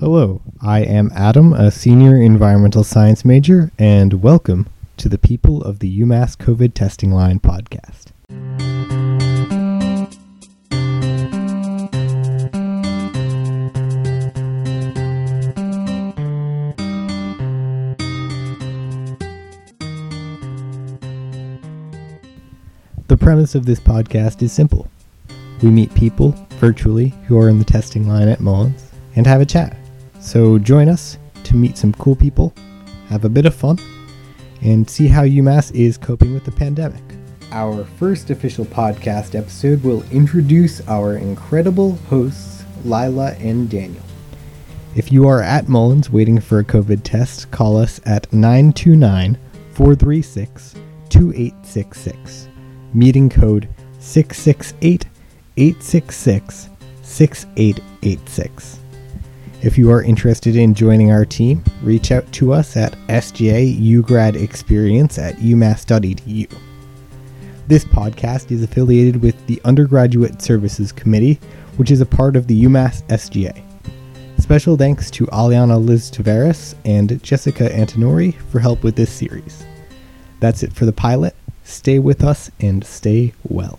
Hello, I am Adam, a senior environmental science major, and welcome to the People of the UMass COVID Testing Line podcast. The premise of this podcast is simple. We meet people virtually who are in the testing line at Mullins and have a chat. So join us to meet some cool people, have a bit of fun, and see how UMass is coping with the pandemic. Our first official podcast episode will introduce our incredible hosts, Lila and Daniel. If you are at Mullins waiting for a COVID test, call us at 929 436 2866. Meeting code 668 866 6886. If you are interested in joining our team, reach out to us at sjugradexperience at umass.edu. This podcast is affiliated with the Undergraduate Services Committee, which is a part of the UMass SGA. Special thanks to Aliana Liz Tavares and Jessica Antonori for help with this series. That's it for the pilot. Stay with us and stay well.